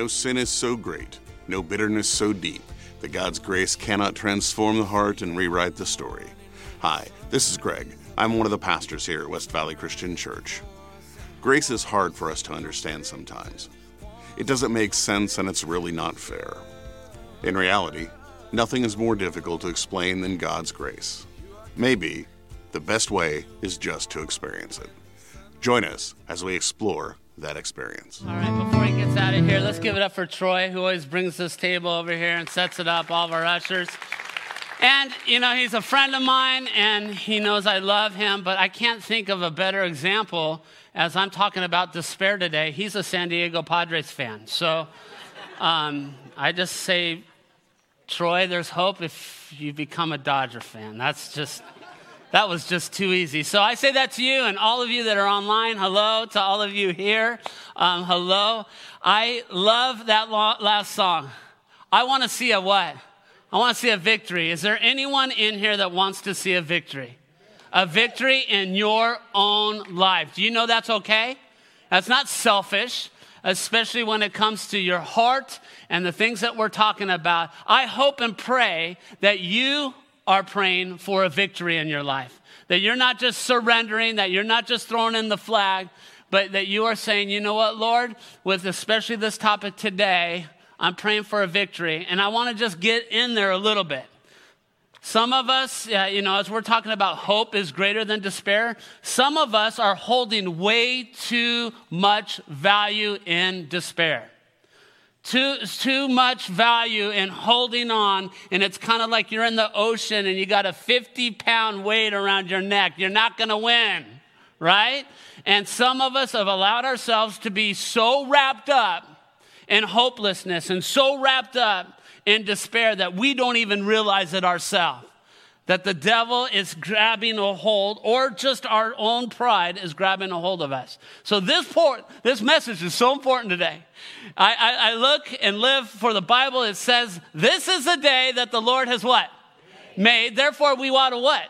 No sin is so great, no bitterness so deep, that God's grace cannot transform the heart and rewrite the story. Hi, this is Greg. I'm one of the pastors here at West Valley Christian Church. Grace is hard for us to understand sometimes. It doesn't make sense and it's really not fair. In reality, nothing is more difficult to explain than God's grace. Maybe the best way is just to experience it. Join us as we explore that experience. All right, before he gets out of here, let's give it up for Troy, who always brings this table over here and sets it up, all of our ushers. And, you know, he's a friend of mine and he knows I love him, but I can't think of a better example as I'm talking about despair today. He's a San Diego Padres fan. So um, I just say, Troy, there's hope if you become a Dodger fan. That's just. That was just too easy. So I say that to you and all of you that are online. Hello to all of you here. Um, hello. I love that last song. I want to see a what? I want to see a victory. Is there anyone in here that wants to see a victory? A victory in your own life. Do you know that's okay? That's not selfish, especially when it comes to your heart and the things that we're talking about. I hope and pray that you are praying for a victory in your life. That you're not just surrendering, that you're not just throwing in the flag, but that you are saying, you know what, Lord, with especially this topic today, I'm praying for a victory. And I want to just get in there a little bit. Some of us, yeah, you know, as we're talking about hope is greater than despair, some of us are holding way too much value in despair too, too much value in holding on, and it's kind of like you're in the ocean and you got a 50 pound weight around your neck. You're not going to win, right? And some of us have allowed ourselves to be so wrapped up in hopelessness and so wrapped up in despair that we don't even realize it ourselves that the devil is grabbing a hold, or just our own pride is grabbing a hold of us. So this port, this message is so important today. I, I, I look and live for the Bible. It says, "This is the day that the Lord has what made. Therefore, we want to what."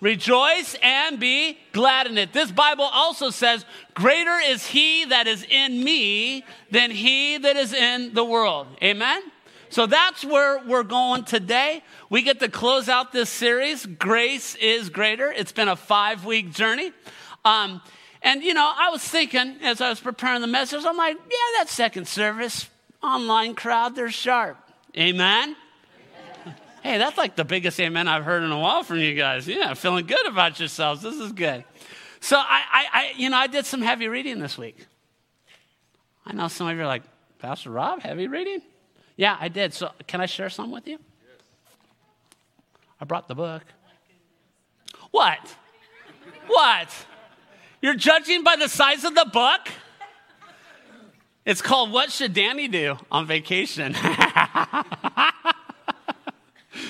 Rejoice and be glad in it. This Bible also says, Greater is he that is in me than he that is in the world. Amen? So that's where we're going today. We get to close out this series, Grace is Greater. It's been a five week journey. Um, and, you know, I was thinking as I was preparing the message, I'm like, yeah, that second service, online crowd, they're sharp. Amen? hey, that's like the biggest amen I've heard in a while from you guys. Yeah, feeling good about yourselves. This is good. So I, I, I you know, I did some heavy reading this week. I know some of you are like, Pastor Rob, heavy reading? Yeah, I did. So can I share some with you? I brought the book. What? What? You're judging by the size of the book? It's called What Should Danny Do on Vacation?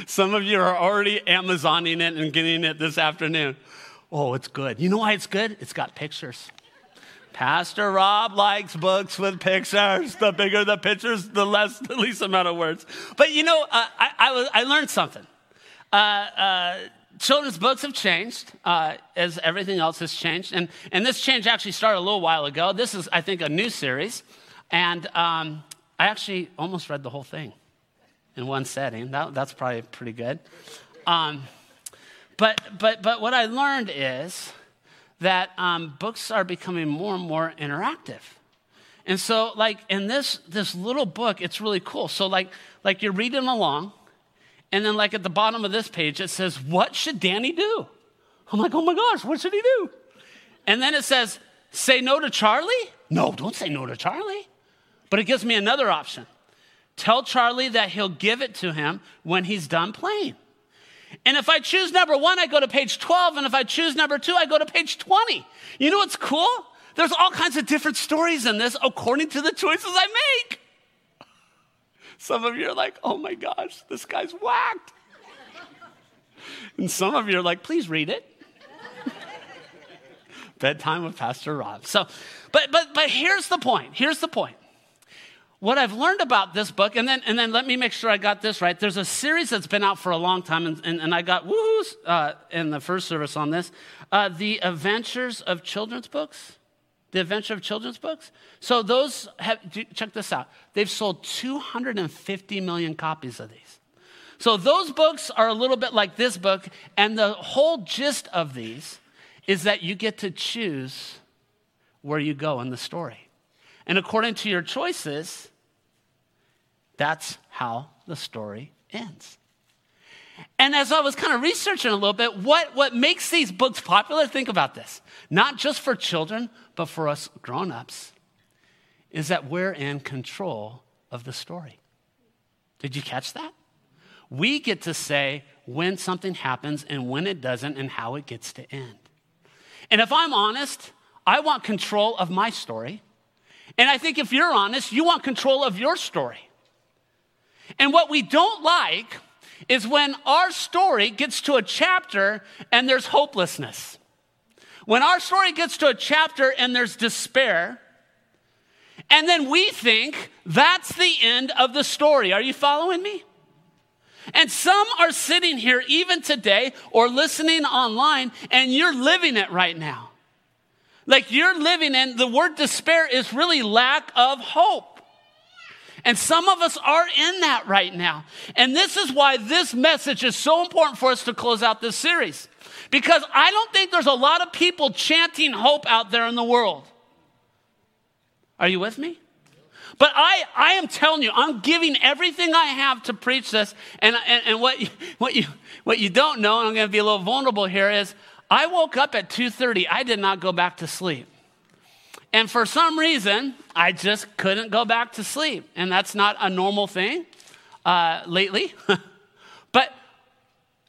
Some of you are already Amazoning it and getting it this afternoon. Oh, it's good. You know why it's good? It's got pictures. Pastor Rob likes books with pictures. The bigger the pictures, the less, the least amount of words. But you know, uh, I, I, I, learned something. Uh, uh, children's books have changed uh, as everything else has changed. And, and this change actually started a little while ago. This is, I think, a new series. And um, I actually almost read the whole thing in one setting. That, that's probably pretty good. Um, but, but, but what I learned is that um, books are becoming more and more interactive. And so, like in this this little book, it's really cool. So, like like you're reading along, and then like at the bottom of this page, it says, "What should Danny do?" I'm like, "Oh my gosh, what should he do?" And then it says, "Say no to Charlie." No, don't say no to Charlie. But it gives me another option. Tell Charlie that he'll give it to him when he's done playing. And if I choose number one, I go to page 12. And if I choose number two, I go to page 20. You know what's cool? There's all kinds of different stories in this according to the choices I make. Some of you are like, oh my gosh, this guy's whacked. And some of you are like, please read it. Bedtime with Pastor Rob. So, but but but here's the point. Here's the point what I've learned about this book, and then, and then let me make sure I got this right. There's a series that's been out for a long time, and, and, and I got woohoos uh, in the first service on this uh, The Adventures of Children's Books. the adventure of children's books. So those have, check this out. They've sold 250 million copies of these. So those books are a little bit like this book, and the whole gist of these is that you get to choose where you go in the story. And according to your choices, that's how the story ends. And as I was kind of researching a little bit, what, what makes these books popular, think about this, not just for children, but for us grown ups, is that we're in control of the story. Did you catch that? We get to say when something happens and when it doesn't and how it gets to end. And if I'm honest, I want control of my story. And I think if you're honest, you want control of your story. And what we don't like is when our story gets to a chapter and there's hopelessness. When our story gets to a chapter and there's despair, and then we think that's the end of the story. Are you following me? And some are sitting here even today or listening online, and you're living it right now. Like you're living in the word despair is really lack of hope. And some of us are in that right now. And this is why this message is so important for us to close out this series. Because I don't think there's a lot of people chanting hope out there in the world. Are you with me? But I, I am telling you, I'm giving everything I have to preach this. And, and, and what, you, what, you, what you don't know, and I'm going to be a little vulnerable here, is I woke up at 2.30. I did not go back to sleep. And for some reason, I just couldn't go back to sleep. And that's not a normal thing uh, lately. but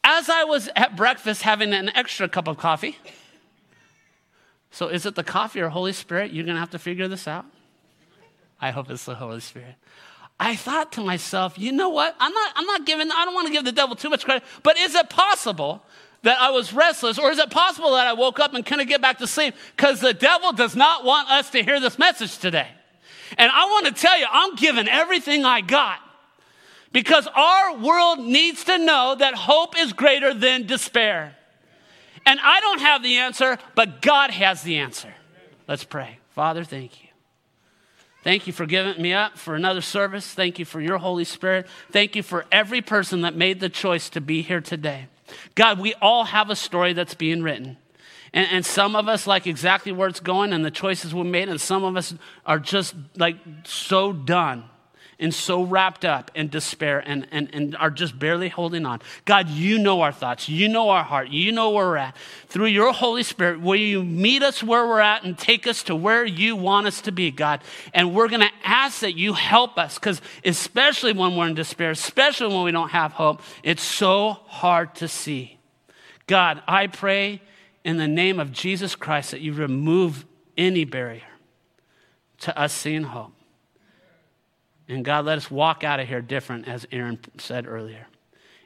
as I was at breakfast having an extra cup of coffee, so is it the coffee or Holy Spirit? You're going to have to figure this out. I hope it's the Holy Spirit. I thought to myself, you know what? I'm not, I'm not giving, I don't want to give the devil too much credit, but is it possible that I was restless, or is it possible that I woke up and couldn't get back to sleep? Because the devil does not want us to hear this message today. And I want to tell you, I'm giving everything I got because our world needs to know that hope is greater than despair. And I don't have the answer, but God has the answer. Let's pray. Father, thank you. Thank you for giving me up for another service. Thank you for your Holy Spirit. Thank you for every person that made the choice to be here today. God, we all have a story that's being written. And, and, some of us like exactly where it's going and the choices we made, and some of us are just like so done and so wrapped up in despair and, and, and are just barely holding on. God, you know our thoughts. You know our heart. You know where we're at. Through your Holy Spirit, will you meet us where we're at and take us to where you want us to be, God? And we're going to ask that you help us because, especially when we're in despair, especially when we don't have hope, it's so hard to see. God, I pray in the name of Jesus Christ that you remove any barrier to us seeing hope. And God, let us walk out of here different, as Aaron said earlier.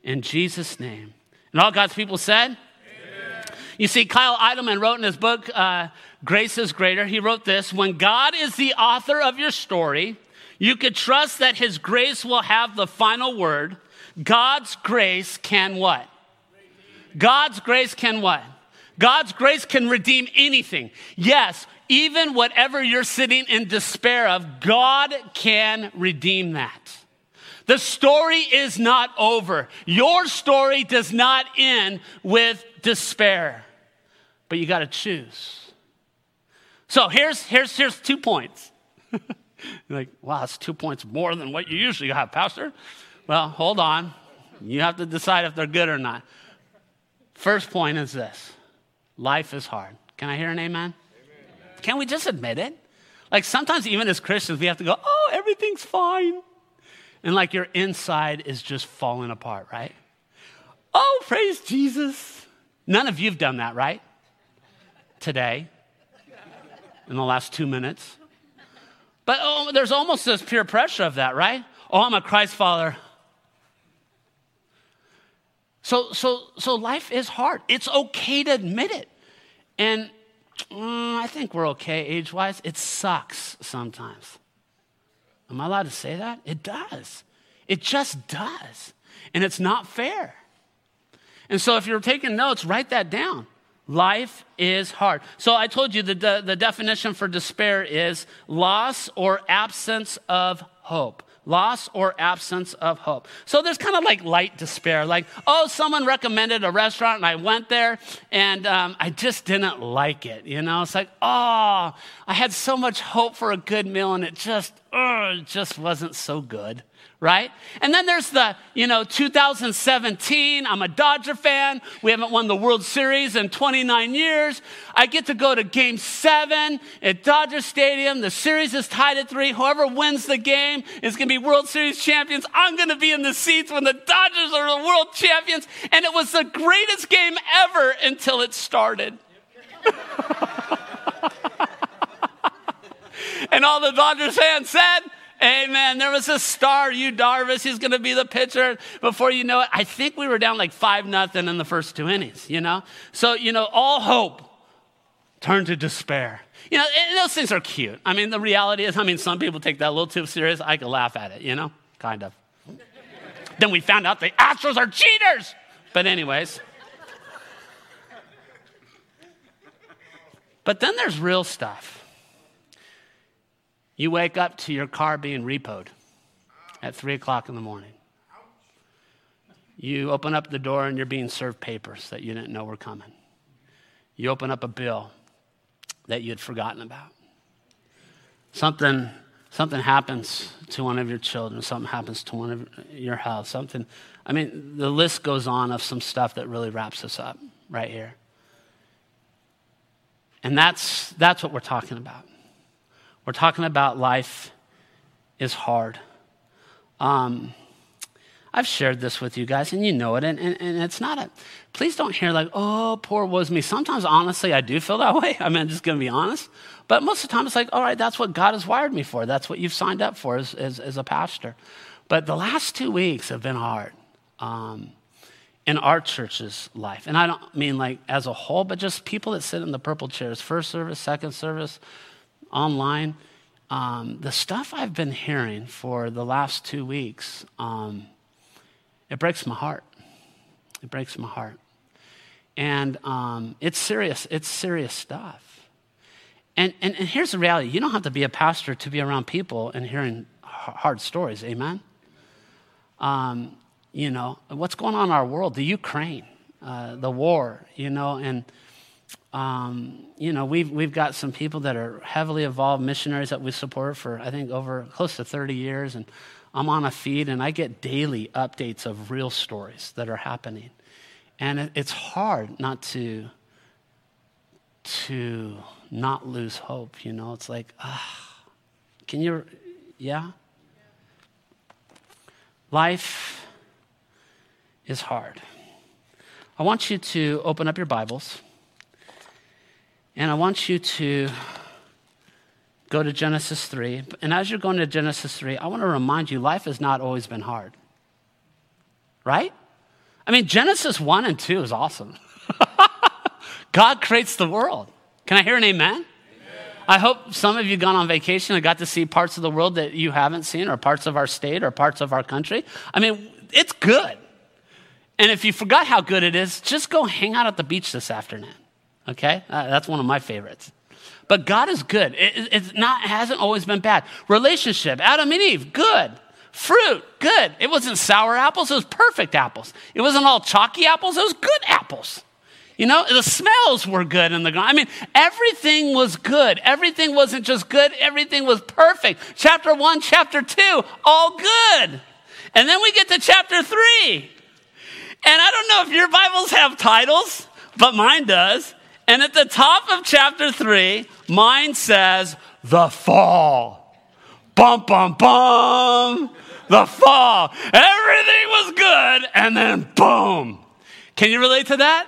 In Jesus' name. And all God's people said, Amen. You see, Kyle Idleman wrote in his book, uh, Grace is Greater, he wrote this When God is the author of your story, you could trust that his grace will have the final word. God's grace can what? God's grace can what? God's grace can redeem anything. Yes, even whatever you're sitting in despair of, God can redeem that. The story is not over. Your story does not end with despair, but you got to choose. So here's, here's, here's two points. like, wow, that's two points more than what you usually have, Pastor. Well, hold on. You have to decide if they're good or not. First point is this life is hard. Can I hear an amen? Can't we just admit it? Like sometimes, even as Christians, we have to go, oh, everything's fine. And like your inside is just falling apart, right? Oh, praise Jesus. None of you've done that, right? Today, in the last two minutes. But oh, there's almost this peer pressure of that, right? Oh, I'm a Christ follower. So, so, so life is hard. It's okay to admit it. And mm, I think we're okay age wise. It sucks sometimes. Am I allowed to say that? It does. It just does. And it's not fair. And so if you're taking notes, write that down. Life is hard. So I told you the, the, the definition for despair is loss or absence of hope loss or absence of hope. So there's kind of like light despair, like, oh, someone recommended a restaurant and I went there and um, I just didn't like it. You know, it's like, oh, I had so much hope for a good meal and it just, it just wasn't so good right? And then there's the, you know, 2017. I'm a Dodger fan. We haven't won the World Series in 29 years. I get to go to game seven at Dodger Stadium. The series is tied at three. Whoever wins the game is going to be World Series champions. I'm going to be in the seats when the Dodgers are the world champions. And it was the greatest game ever until it started. and all the Dodgers fans said, Amen. There was a star, Yu Darvish. He's going to be the pitcher. Before you know it, I think we were down like five nothing in the first two innings. You know, so you know, all hope turned to despair. You know, those things are cute. I mean, the reality is, I mean, some people take that a little too serious. I could laugh at it. You know, kind of. then we found out the Astros are cheaters. But anyways. But then there's real stuff. You wake up to your car being repoed at 3 o'clock in the morning. You open up the door and you're being served papers that you didn't know were coming. You open up a bill that you had forgotten about. Something, something happens to one of your children, something happens to one of your house, something. I mean, the list goes on of some stuff that really wraps us up right here. And that's, that's what we're talking about. We're talking about life is hard. Um, I've shared this with you guys, and you know it, and, and, and, it's not a, please don't hear like, oh, poor was me. Sometimes, honestly, I do feel that way. I mean, I'm just going to be honest. But most of the time, it's like, all right, that's what God has wired me for. That's what you've signed up for as, as, as a pastor. But the last two weeks have been hard um, in our church's life. And I don't mean like as a whole, but just people that sit in the purple chairs, first service, second service, online. Um, the stuff I've been hearing for the last two weeks, um, it breaks my heart. It breaks my heart. And um, it's serious, it's serious stuff. And, and, and here's the reality you don't have to be a pastor to be around people and hearing hard stories, amen? Um, you know, what's going on in our world, the Ukraine, uh, the war, you know, and um, you know, we've, we've got some people that are heavily involved, missionaries that we support for, I think, over close to 30 years. And I'm on a feed and I get daily updates of real stories that are happening. And it, it's hard not to, to not lose hope. You know, it's like, ah, can you, yeah? Life is hard. I want you to open up your Bibles. And I want you to go to Genesis 3. And as you're going to Genesis 3, I want to remind you life has not always been hard. Right? I mean, Genesis 1 and 2 is awesome. God creates the world. Can I hear an amen? amen? I hope some of you gone on vacation and got to see parts of the world that you haven't seen, or parts of our state, or parts of our country. I mean, it's good. And if you forgot how good it is, just go hang out at the beach this afternoon. Okay? Uh, that's one of my favorites. But God is good. It, it's not, hasn't always been bad. Relationship, Adam and Eve, good. Fruit, good. It wasn't sour apples, it was perfect apples. It wasn't all chalky apples, it was good apples. You know, the smells were good in the garden. I mean, everything was good. Everything wasn't just good, everything was perfect. Chapter one, chapter two, all good. And then we get to chapter three. And I don't know if your Bibles have titles, but mine does. And at the top of chapter three, mine says, the fall. Bum, bum, bum. The fall. Everything was good, and then boom. Can you relate to that?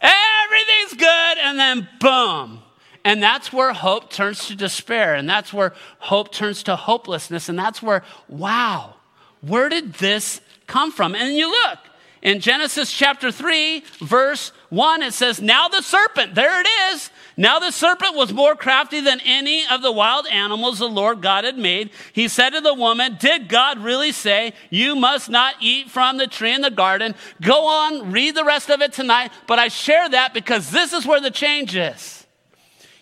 Everything's good, and then boom. And that's where hope turns to despair. And that's where hope turns to hopelessness. And that's where, wow, where did this come from? And you look in Genesis chapter 3, verse 1, it says, Now the serpent, there it is. Now the serpent was more crafty than any of the wild animals the Lord God had made. He said to the woman, Did God really say, You must not eat from the tree in the garden? Go on, read the rest of it tonight. But I share that because this is where the change is.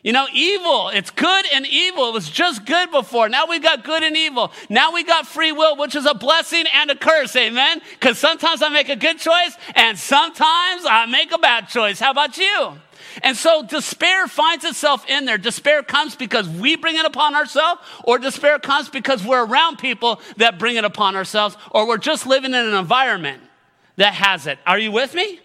You know, evil, it's good and evil. It was just good before. Now we got good and evil. Now we got free will, which is a blessing and a curse. Amen? Because sometimes I make a good choice and sometimes I make a bad choice. How about you? And so despair finds itself in there. Despair comes because we bring it upon ourselves, or despair comes because we're around people that bring it upon ourselves, or we're just living in an environment that has it. Are you with me?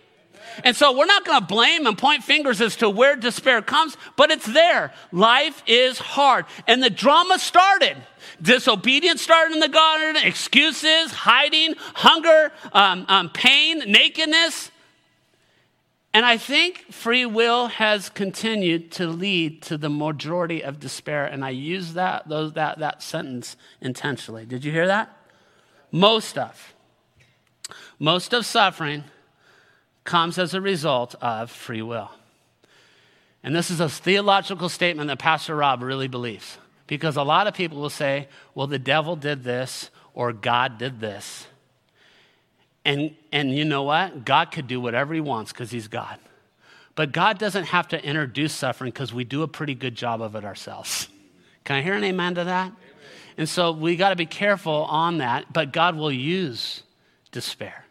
And so we're not going to blame and point fingers as to where despair comes, but it's there. Life is hard. And the drama started. Disobedience started in the garden, excuses, hiding, hunger, um, um, pain, nakedness. And I think free will has continued to lead to the majority of despair. And I use that, those, that, that sentence intentionally. Did you hear that? Most of. Most of suffering comes as a result of free will. And this is a theological statement that Pastor Rob really believes. Because a lot of people will say, well, the devil did this or God did this. And, and you know what? God could do whatever he wants because he's God. But God doesn't have to introduce suffering because we do a pretty good job of it ourselves. Can I hear an amen to that? Amen. And so we got to be careful on that, but God will use despair.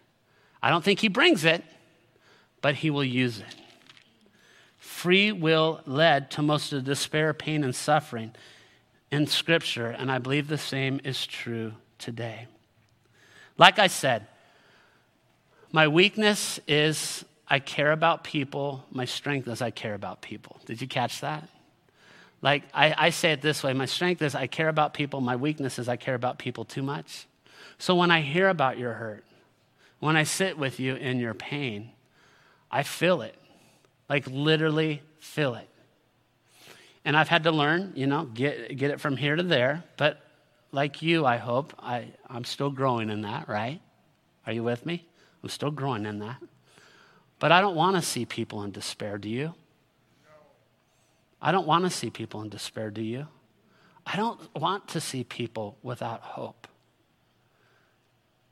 I don't think he brings it, but he will use it. Free will led to most of the despair, pain, and suffering in Scripture, and I believe the same is true today. Like I said, my weakness is I care about people. My strength is I care about people. Did you catch that? Like, I, I, say it this way my strength is I care about people. My weakness is I care about people too much. So when I hear about your hurt, when I sit with you in your pain, I feel it. Like literally feel it. And I've had to learn, you know, get, get it from here to there. But like you, I hope, I, I'm still growing in that, right? Are you with me? I'm still growing in that. But I don't want to see people in despair, do you? I don't want to see people in despair, do you? I don't want to see people without hope.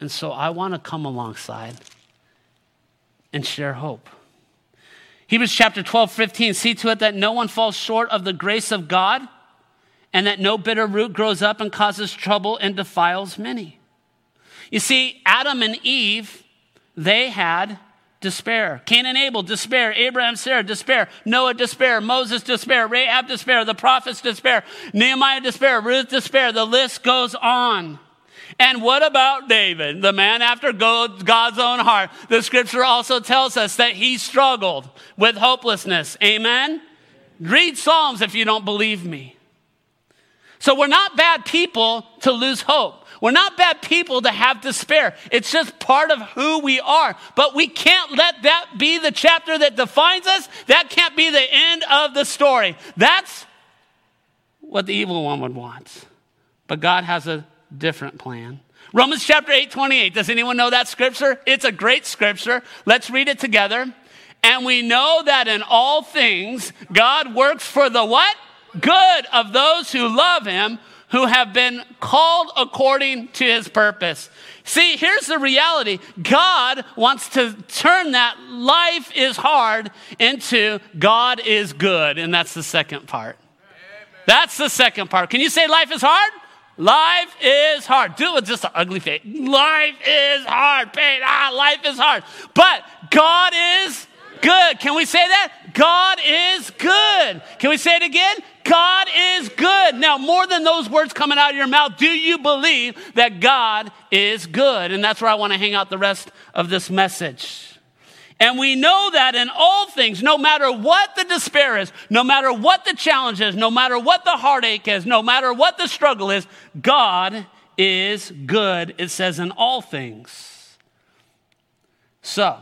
And so I want to come alongside and share hope. Hebrews chapter 12, 15, see to it that no one falls short of the grace of God and that no bitter root grows up and causes trouble and defiles many. You see, Adam and Eve, they had despair. Cain and Abel, despair. Abraham, Sarah, despair. Noah, despair. Moses, despair. Rahab, despair. The prophets, despair. Nehemiah, despair. Ruth, despair. The list goes on. And what about David, the man after God's own heart? The scripture also tells us that he struggled with hopelessness. Amen? Read Psalms if you don't believe me. So we're not bad people to lose hope. We're not bad people to have despair. It's just part of who we are. But we can't let that be the chapter that defines us. That can't be the end of the story. That's what the evil one would want. But God has a different plan. Romans chapter 8, 28. Does anyone know that scripture? It's a great scripture. Let's read it together. And we know that in all things, God works for the what? Good of those who love him, who have been called according to his purpose. See, here's the reality God wants to turn that life is hard into God is good. And that's the second part. That's the second part. Can you say life is hard? Life is hard. Do it with just an ugly face. Life is hard. Pain. Ah, life is hard. But God is good. Can we say that? God is good. Can we say it again? God is good. Now, more than those words coming out of your mouth, do you believe that God is good? And that's where I want to hang out the rest of this message. And we know that in all things, no matter what the despair is, no matter what the challenge is, no matter what the heartache is, no matter what the struggle is, God is good. It says in all things. So,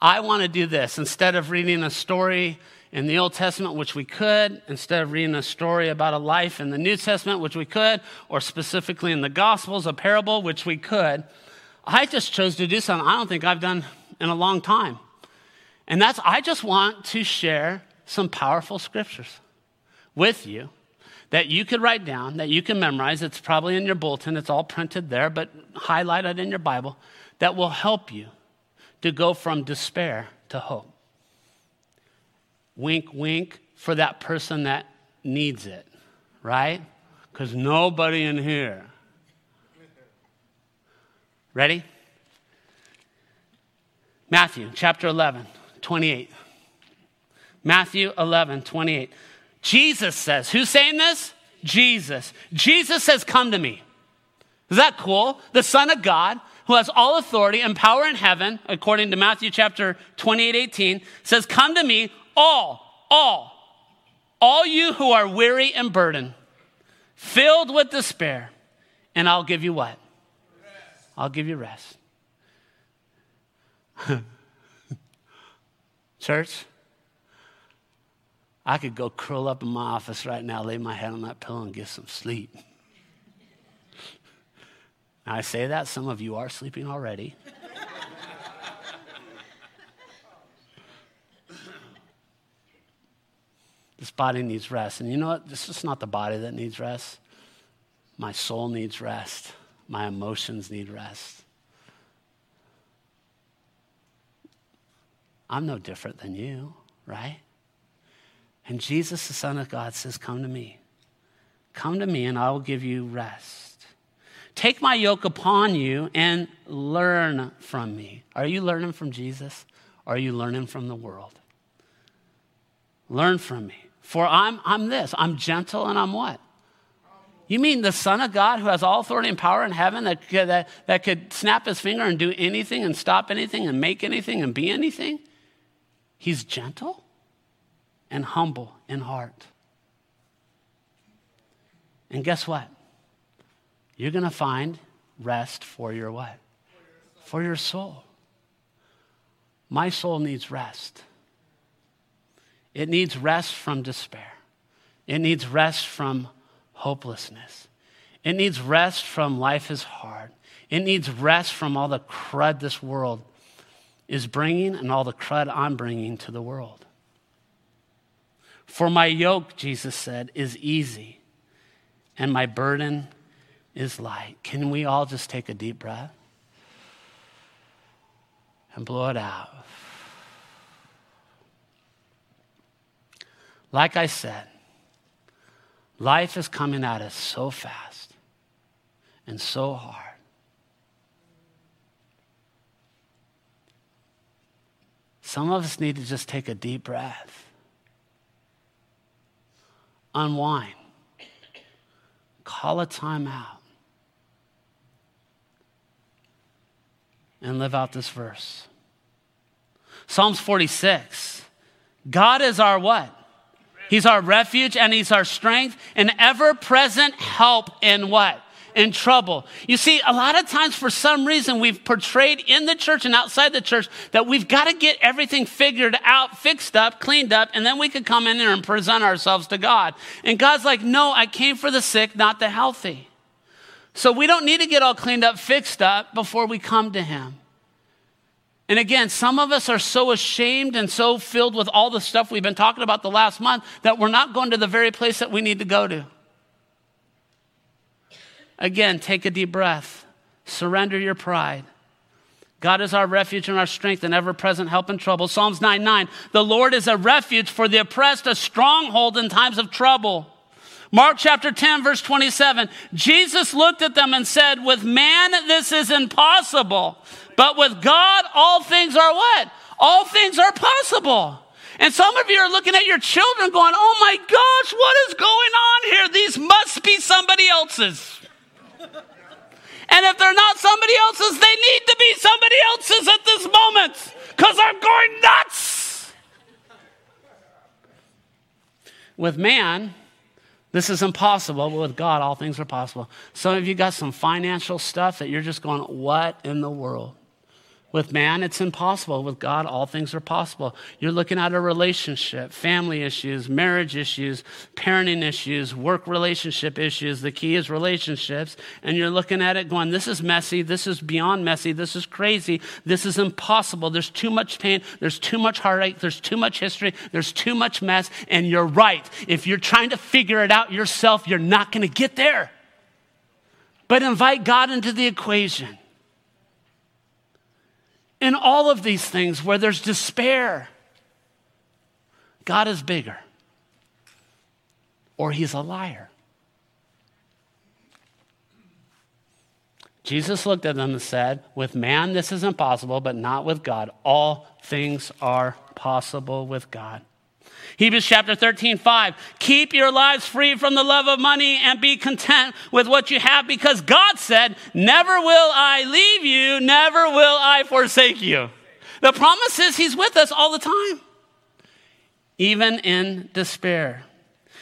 I want to do this. Instead of reading a story in the Old Testament, which we could, instead of reading a story about a life in the New Testament, which we could, or specifically in the Gospels, a parable, which we could, I just chose to do something I don't think I've done in a long time. And that's, I just want to share some powerful scriptures with you that you could write down, that you can memorize. It's probably in your bulletin, it's all printed there, but highlighted in your Bible, that will help you to go from despair to hope. Wink, wink for that person that needs it, right? Because nobody in here. Ready? Matthew chapter 11, 28. Matthew 11, 28. Jesus says, Who's saying this? Jesus. Jesus says, Come to me. Is that cool? The Son of God, who has all authority and power in heaven, according to Matthew chapter 28, 18, says, Come to me, all, all, all you who are weary and burdened, filled with despair, and I'll give you what? Rest. I'll give you rest. Church, I could go curl up in my office right now, lay my head on that pillow, and get some sleep. Now, I say that, some of you are sleeping already. this body needs rest. And you know what? This is not the body that needs rest. My soul needs rest. My emotions need rest. I'm no different than you, right? And Jesus, the Son of God, says, Come to me. Come to me, and I will give you rest. Take my yoke upon you and learn from me. Are you learning from Jesus? Or are you learning from the world? Learn from me. For I'm, I'm this I'm gentle and I'm what? You mean the Son of God who has all authority and power in heaven that, that, that could snap his finger and do anything and stop anything and make anything and be anything? He's gentle? and humble in heart. And guess what? You're going to find rest for your what? For your soul. My soul needs rest. It needs rest from despair. It needs rest from hopelessness. It needs rest from life is hard. It needs rest from all the crud this world is bringing and all the crud I'm bringing to the world. For my yoke, Jesus said, is easy, and my burden is light. Can we all just take a deep breath and blow it out? Like I said, life is coming at us so fast and so hard. Some of us need to just take a deep breath unwind, call a time out, and live out this verse. Psalms 46 God is our what? He's our refuge and He's our strength, an ever present help in what? In trouble. You see, a lot of times for some reason we've portrayed in the church and outside the church that we've got to get everything figured out, fixed up, cleaned up, and then we could come in there and present ourselves to God. And God's like, no, I came for the sick, not the healthy. So we don't need to get all cleaned up, fixed up before we come to Him. And again, some of us are so ashamed and so filled with all the stuff we've been talking about the last month that we're not going to the very place that we need to go to. Again, take a deep breath. Surrender your pride. God is our refuge and our strength and ever present help in trouble. Psalms 9 9. The Lord is a refuge for the oppressed, a stronghold in times of trouble. Mark chapter 10, verse 27. Jesus looked at them and said, With man, this is impossible, but with God, all things are what? All things are possible. And some of you are looking at your children going, Oh my gosh, what is going on here? These must be somebody else's. And if they're not somebody else's, they need to be somebody else's at this moment because I'm going nuts. With man, this is impossible, but with God, all things are possible. Some of you got some financial stuff that you're just going, what in the world? With man, it's impossible. With God, all things are possible. You're looking at a relationship, family issues, marriage issues, parenting issues, work relationship issues. The key is relationships. And you're looking at it going, this is messy. This is beyond messy. This is crazy. This is impossible. There's too much pain. There's too much heartache. There's too much history. There's too much mess. And you're right. If you're trying to figure it out yourself, you're not going to get there. But invite God into the equation in all of these things where there's despair, God is bigger or he's a liar. Jesus looked at them and said, With man, this is impossible, but not with God. All things are possible with God. Hebrews chapter 13, 5. Keep your lives free from the love of money and be content with what you have because God said, Never will I leave you, never will I forsake you. The promise is He's with us all the time, even in despair.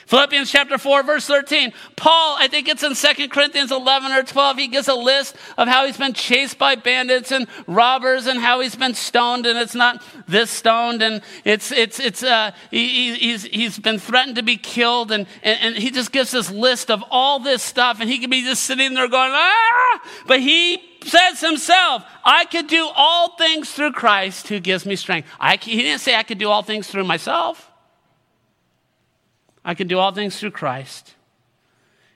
Philippians chapter 4, verse 13. Paul, I think it's in 2 Corinthians 11 or 12, he gives a list of how he's been chased by bandits and robbers and how he's been stoned, and it's not this stoned, and it's, it's, it's, uh, he, he's, he's been threatened to be killed, and, and, and he just gives this list of all this stuff, and he could be just sitting there going, ah! But he says himself, I could do all things through Christ who gives me strength. I, he didn't say I could do all things through myself. I can do all things through Christ.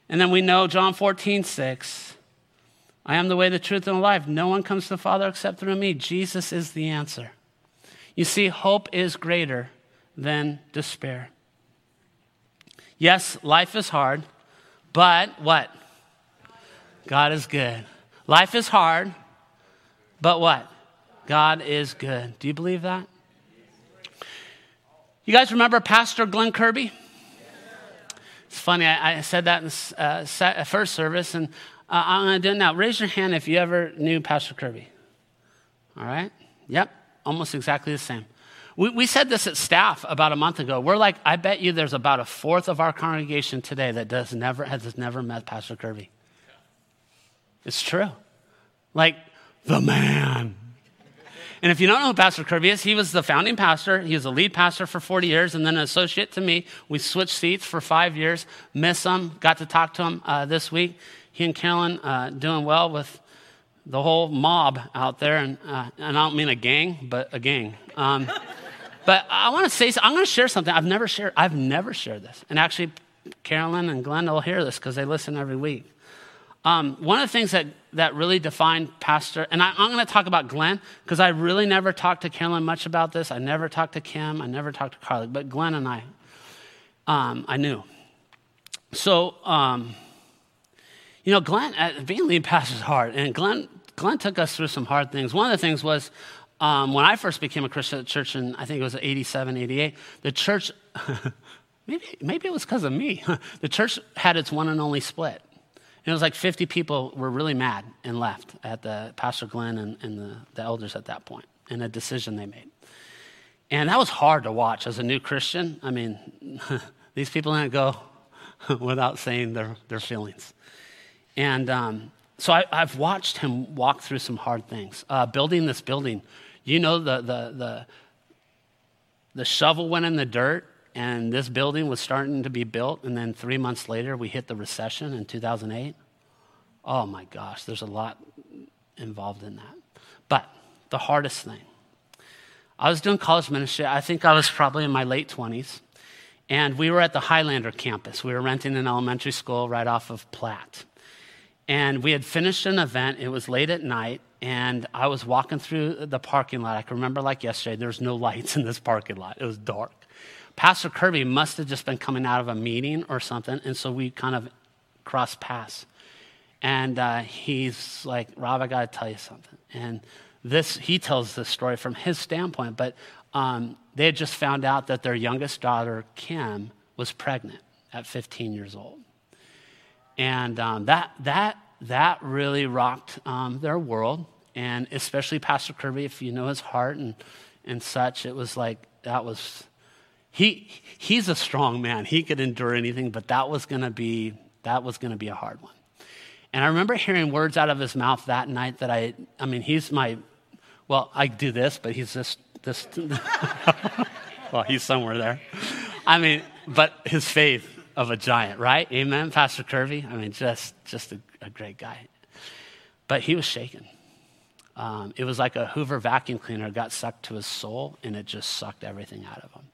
And then we know John 14, 6. I am the way, the truth, and the life. No one comes to the Father except through me. Jesus is the answer. You see, hope is greater than despair. Yes, life is hard, but what? God is good. Life is hard, but what? God is good. Do you believe that? You guys remember Pastor Glenn Kirby? It's funny, I, I said that in uh, uh first service, and uh, I'm going to do it now. Raise your hand if you ever knew Pastor Kirby. All right? Yep, almost exactly the same. We, we said this at staff about a month ago. We're like, I bet you there's about a fourth of our congregation today that does never, has never met Pastor Kirby. It's true. Like, the man. And if you don't know who Pastor Kirby is, he was the founding pastor. He was the lead pastor for 40 years and then an associate to me. We switched seats for five years. Miss him. Got to talk to him uh, this week. He and Carolyn uh, doing well with the whole mob out there. And, uh, and I don't mean a gang, but a gang. Um, but I want to say, I'm going to share something I've never shared. I've never shared this. And actually, Carolyn and Glenn will hear this because they listen every week. Um, one of the things that, that really defined Pastor, and I, am going to talk about Glenn because I really never talked to Carolyn much about this. I never talked to Kim. I never talked to Carly, but Glenn and I, um, I knew. So, um, you know, Glenn, uh, being lead pastor is hard, and Glenn, Glenn took us through some hard things. One of the things was um, when I first became a Christian at church in, I think it was 87, 88, the church, maybe, maybe it was because of me, the church had its one and only split. It was like 50 people were really mad and left at the Pastor Glenn and, and the, the elders at that point and a decision they made. And that was hard to watch as a new Christian. I mean, these people didn't go without saying their, their feelings. And um, so I, have watched him walk through some hard things. Uh, building this building, you know, the, the, the, the shovel went in the dirt and this building was starting to be built, and then three months later, we hit the recession in 2008. Oh my gosh, there's a lot involved in that. But the hardest thing, I was doing college ministry. I think I was probably in my late 20s. And we were at the Highlander campus. We were renting an elementary school right off of Platt. And we had finished an event. It was late at night. And I was walking through the parking lot. I can remember like yesterday, there was no lights in this parking lot. It was dark. Pastor Kirby must have just been coming out of a meeting or something, and so we kind of crossed paths. And uh, he's like, Rob, I got to tell you something. And this, he tells this story from his standpoint, but um, they had just found out that their youngest daughter, Kim, was pregnant at 15 years old. And um, that, that, that really rocked um, their world. And especially Pastor Kirby, if you know his heart and, and such, it was like, that was he, he's a strong man. He could endure anything, but that was going to be that was going to be a hard one. And I remember hearing words out of his mouth that night that I I mean, he's my Well, I do this, but he's just this. well, he's somewhere there. I mean, but his faith of a giant, right? Amen, Pastor Kirby. I mean, just just a, a great guy. But he was shaken. Um, it was like a Hoover vacuum cleaner got sucked to his soul, and it just sucked everything out of him.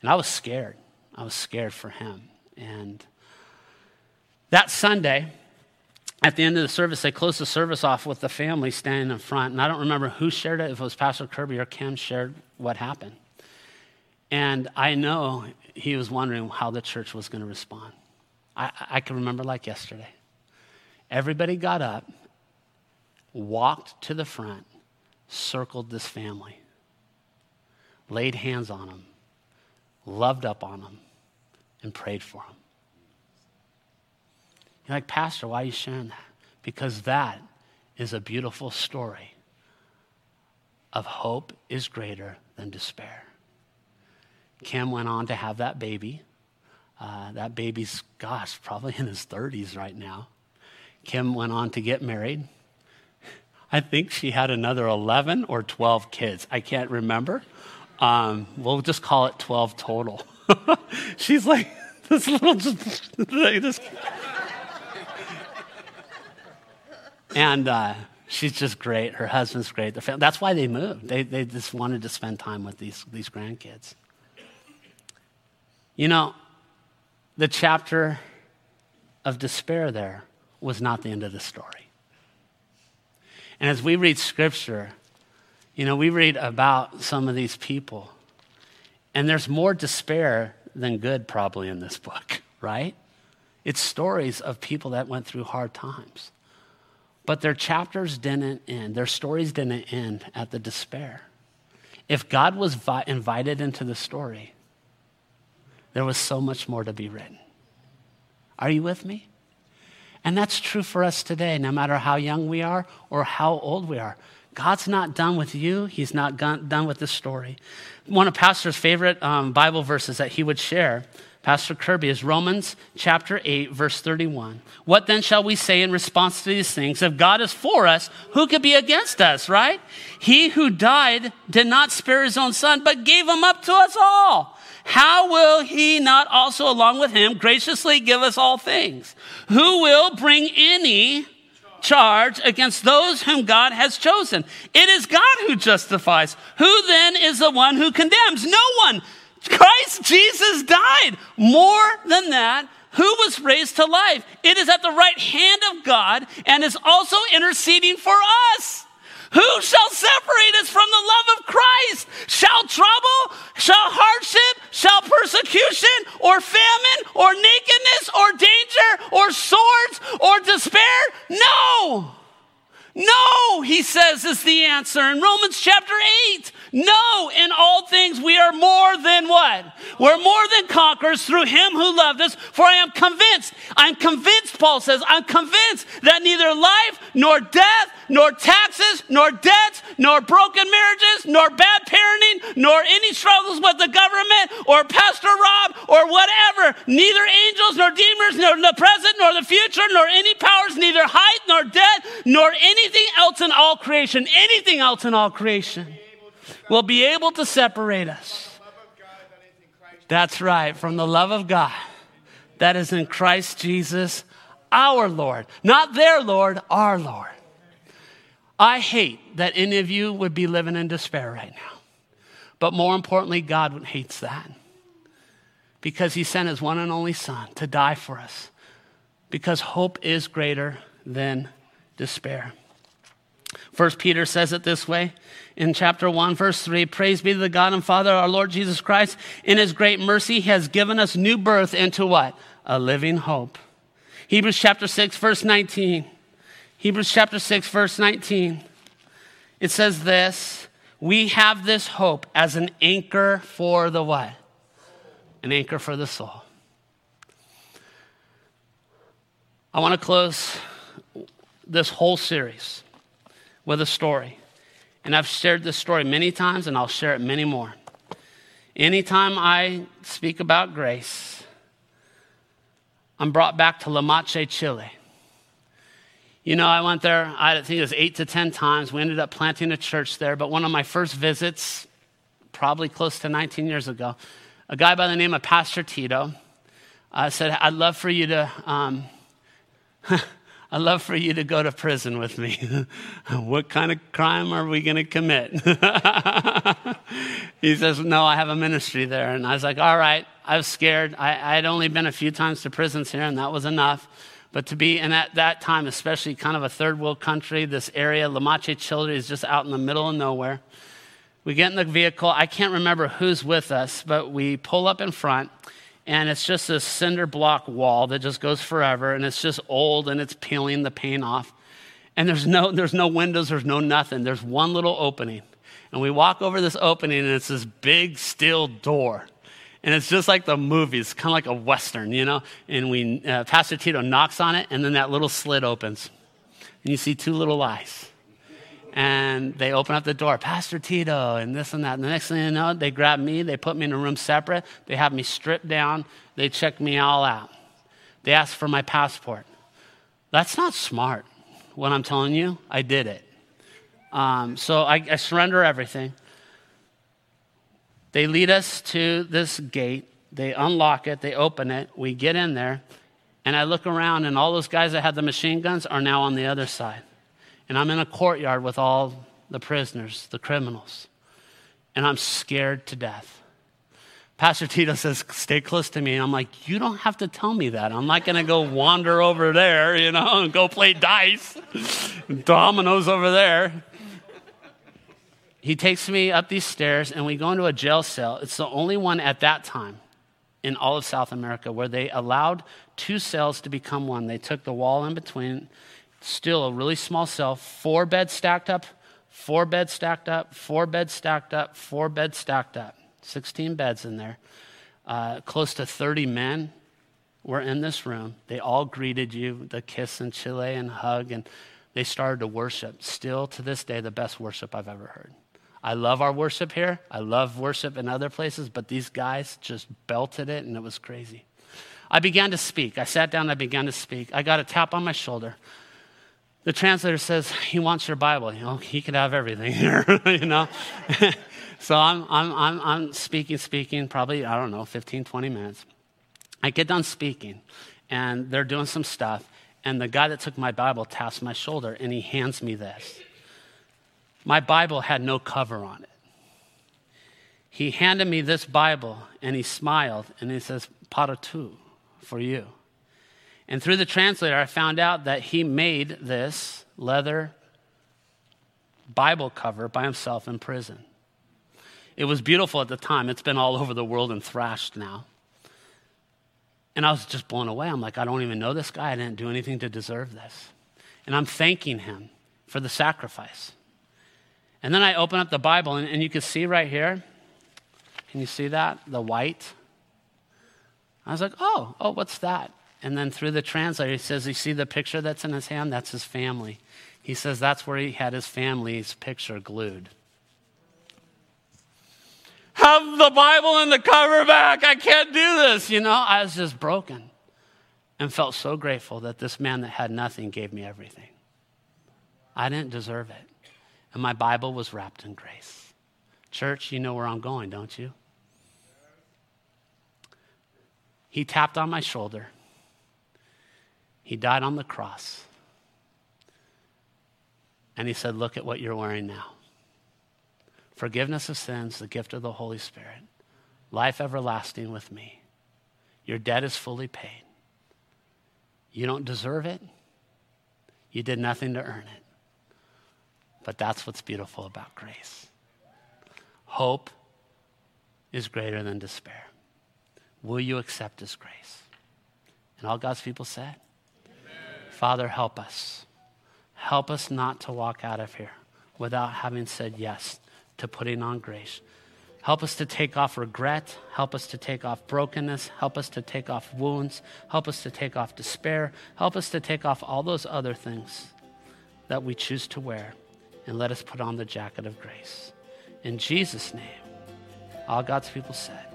And I was scared. I was scared for him. And that Sunday, at the end of the service, they closed the service off with the family standing in front. And I don't remember who shared it, if it was Pastor Kirby or Kim shared what happened. And I know he was wondering how the church was going to respond. I, I can remember like yesterday. Everybody got up, walked to the front, circled this family, laid hands on them, loved up on them, and prayed for them. You're like, Pastor, why are you sharing that? Because that is a beautiful story of hope is greater than despair. Kim went on to have that baby. Uh, that baby's, gosh, probably in his 30s right now. Kim went on to get married. I think she had another 11 or 12 kids. I can't remember. Um, we'll just call it 12 total. She's like, this little just. and uh, she's just great. Her husband's great. That's why they moved. They, they just wanted to spend time with these, these grandkids. You know, the chapter of despair there was not the end of the story. And as we read scripture, you know, we read about some of these people, and there's more despair than good probably in this book, right? It's stories of people that went through hard times. But their chapters didn't end, their stories didn't end at the despair. If God was vi- invited into the story, there was so much more to be written. Are you with me? And that's true for us today, no matter how young we are or how old we are. God's not done with you, He's not done with the story. One of Pastor's favorite um, Bible verses that he would share Pastor Kirby, is Romans chapter 8, verse 31. What then shall we say in response to these things? If God is for us, who could be against us, right? He who died did not spare his own son, but gave him up to us all. How will he not also, along with him, graciously give us all things? Who will bring any charge against those whom God has chosen? It is God who justifies. Who then is the one who condemns? No one. Christ Jesus died. More than that, who was raised to life? It is at the right hand of God and is also interceding for us. Who shall separate us from the love of Christ? Shall trouble, shall hardship, shall persecution, or famine, or nakedness, or danger, or swords, or despair? No. No, he says, is the answer in Romans chapter 8. No, in all things we are more than what? We're more than conquerors through him who loved us. For I am convinced, I'm convinced, Paul says, I'm convinced that neither life, nor death, nor taxes, nor debts, nor broken marriages, nor bad parenting, nor any struggles with the government, or Pastor Rob, or whatever, neither angels, nor demons, nor the present, nor the future, nor any powers, neither height, nor depth, nor anything else in all creation, anything else in all creation will be able to separate us. That's right, from the love of God that is in Christ Jesus, our Lord. Not their Lord, our Lord. I hate that any of you would be living in despair right now. But more importantly, God hates that because he sent his one and only Son to die for us because hope is greater than despair. First Peter says it this way in chapter 1, verse 3 Praise be to the God and Father, our Lord Jesus Christ. In his great mercy, he has given us new birth into what? A living hope. Hebrews chapter 6, verse 19. Hebrews chapter 6, verse 19. It says this We have this hope as an anchor for the what? An anchor for the soul. I want to close this whole series with a story. And I've shared this story many times, and I'll share it many more. Anytime I speak about grace, I'm brought back to Limache, Chile. You know, I went there, I think it was eight to 10 times. We ended up planting a church there. But one of my first visits, probably close to 19 years ago, a guy by the name of Pastor Tito uh, said, I'd love for you to. Um, I'd love for you to go to prison with me. what kind of crime are we going to commit? he says, No, I have a ministry there. And I was like, All right. I was scared. I, I'd only been a few times to prisons here, and that was enough. But to be, and at that time, especially kind of a third world country, this area, Limache Chile, is just out in the middle of nowhere. We get in the vehicle. I can't remember who's with us, but we pull up in front, and it's just this cinder block wall that just goes forever, and it's just old and it's peeling the paint off. And there's no, there's no windows, there's no nothing. There's one little opening. And we walk over this opening, and it's this big steel door. And it's just like the movies, kind of like a Western, you know? And we, uh, Pastor Tito knocks on it, and then that little slit opens. And you see two little eyes. And they open up the door, Pastor Tito, and this and that. And the next thing you know, they grab me, they put me in a room separate, they have me stripped down, they check me all out. They ask for my passport. That's not smart. What I'm telling you, I did it. Um, so I, I surrender everything. They lead us to this gate. They unlock it, they open it, we get in there, and I look around, and all those guys that had the machine guns are now on the other side. And I'm in a courtyard with all the prisoners, the criminals, and I'm scared to death. Pastor Tito says, Stay close to me. And I'm like, You don't have to tell me that. I'm not going to go wander over there, you know, and go play dice, dominoes over there he takes me up these stairs and we go into a jail cell. It's the only one at that time in all of South America where they allowed two cells to become one. They took the wall in between, still a really small cell, four beds stacked up, four beds stacked up, four beds stacked up, four beds stacked up. 16 beds in there. Uh, close to 30 men were in this room. They all greeted you, the kiss and Chile and hug, and they started to worship. Still to this day, the best worship I've ever heard. I love our worship here. I love worship in other places, but these guys just belted it and it was crazy. I began to speak. I sat down, I began to speak. I got a tap on my shoulder. The translator says, He wants your Bible. You know, he could have everything here, you know? so I'm, I'm, I'm, I'm speaking, speaking, probably, I don't know, 15, 20 minutes. I get done speaking, and they're doing some stuff, and the guy that took my Bible taps my shoulder, and he hands me this. My Bible had no cover on it. He handed me this Bible and he smiled and he says, Para tu, for you. And through the translator, I found out that he made this leather Bible cover by himself in prison. It was beautiful at the time. It's been all over the world and thrashed now. And I was just blown away. I'm like, I don't even know this guy. I didn't do anything to deserve this. And I'm thanking him for the sacrifice. And then I open up the Bible, and, and you can see right here. Can you see that? The white. I was like, oh, oh, what's that? And then through the translator, he says, You see the picture that's in his hand? That's his family. He says that's where he had his family's picture glued. Have the Bible and the cover back. I can't do this. You know, I was just broken and felt so grateful that this man that had nothing gave me everything. I didn't deserve it and my Bible was wrapped in grace. Church, you know where I'm going, don't you? He tapped on my shoulder. He died on the cross. And he said, Look at what you're wearing now forgiveness of sins, the gift of the Holy Spirit, life everlasting with me. Your debt is fully paid. You don't deserve it, you did nothing to earn it. But that's what's beautiful about grace. Hope is greater than despair. Will you accept His grace? And all God's people said. Father, help us. Help us not to walk out of here without having said yes to putting on grace. Help us to take off regret. Help us to take off brokenness. Help us to take off wounds. Help us to take off despair. Help us to take off all those other things that we choose to wear and let us put on the jacket of grace. In Jesus' name, all God's people said.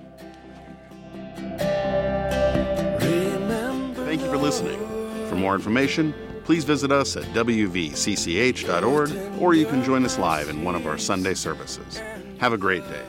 Thank you for listening. For more information, please visit us at wvcch.org or you can join us live in one of our Sunday services. Have a great day.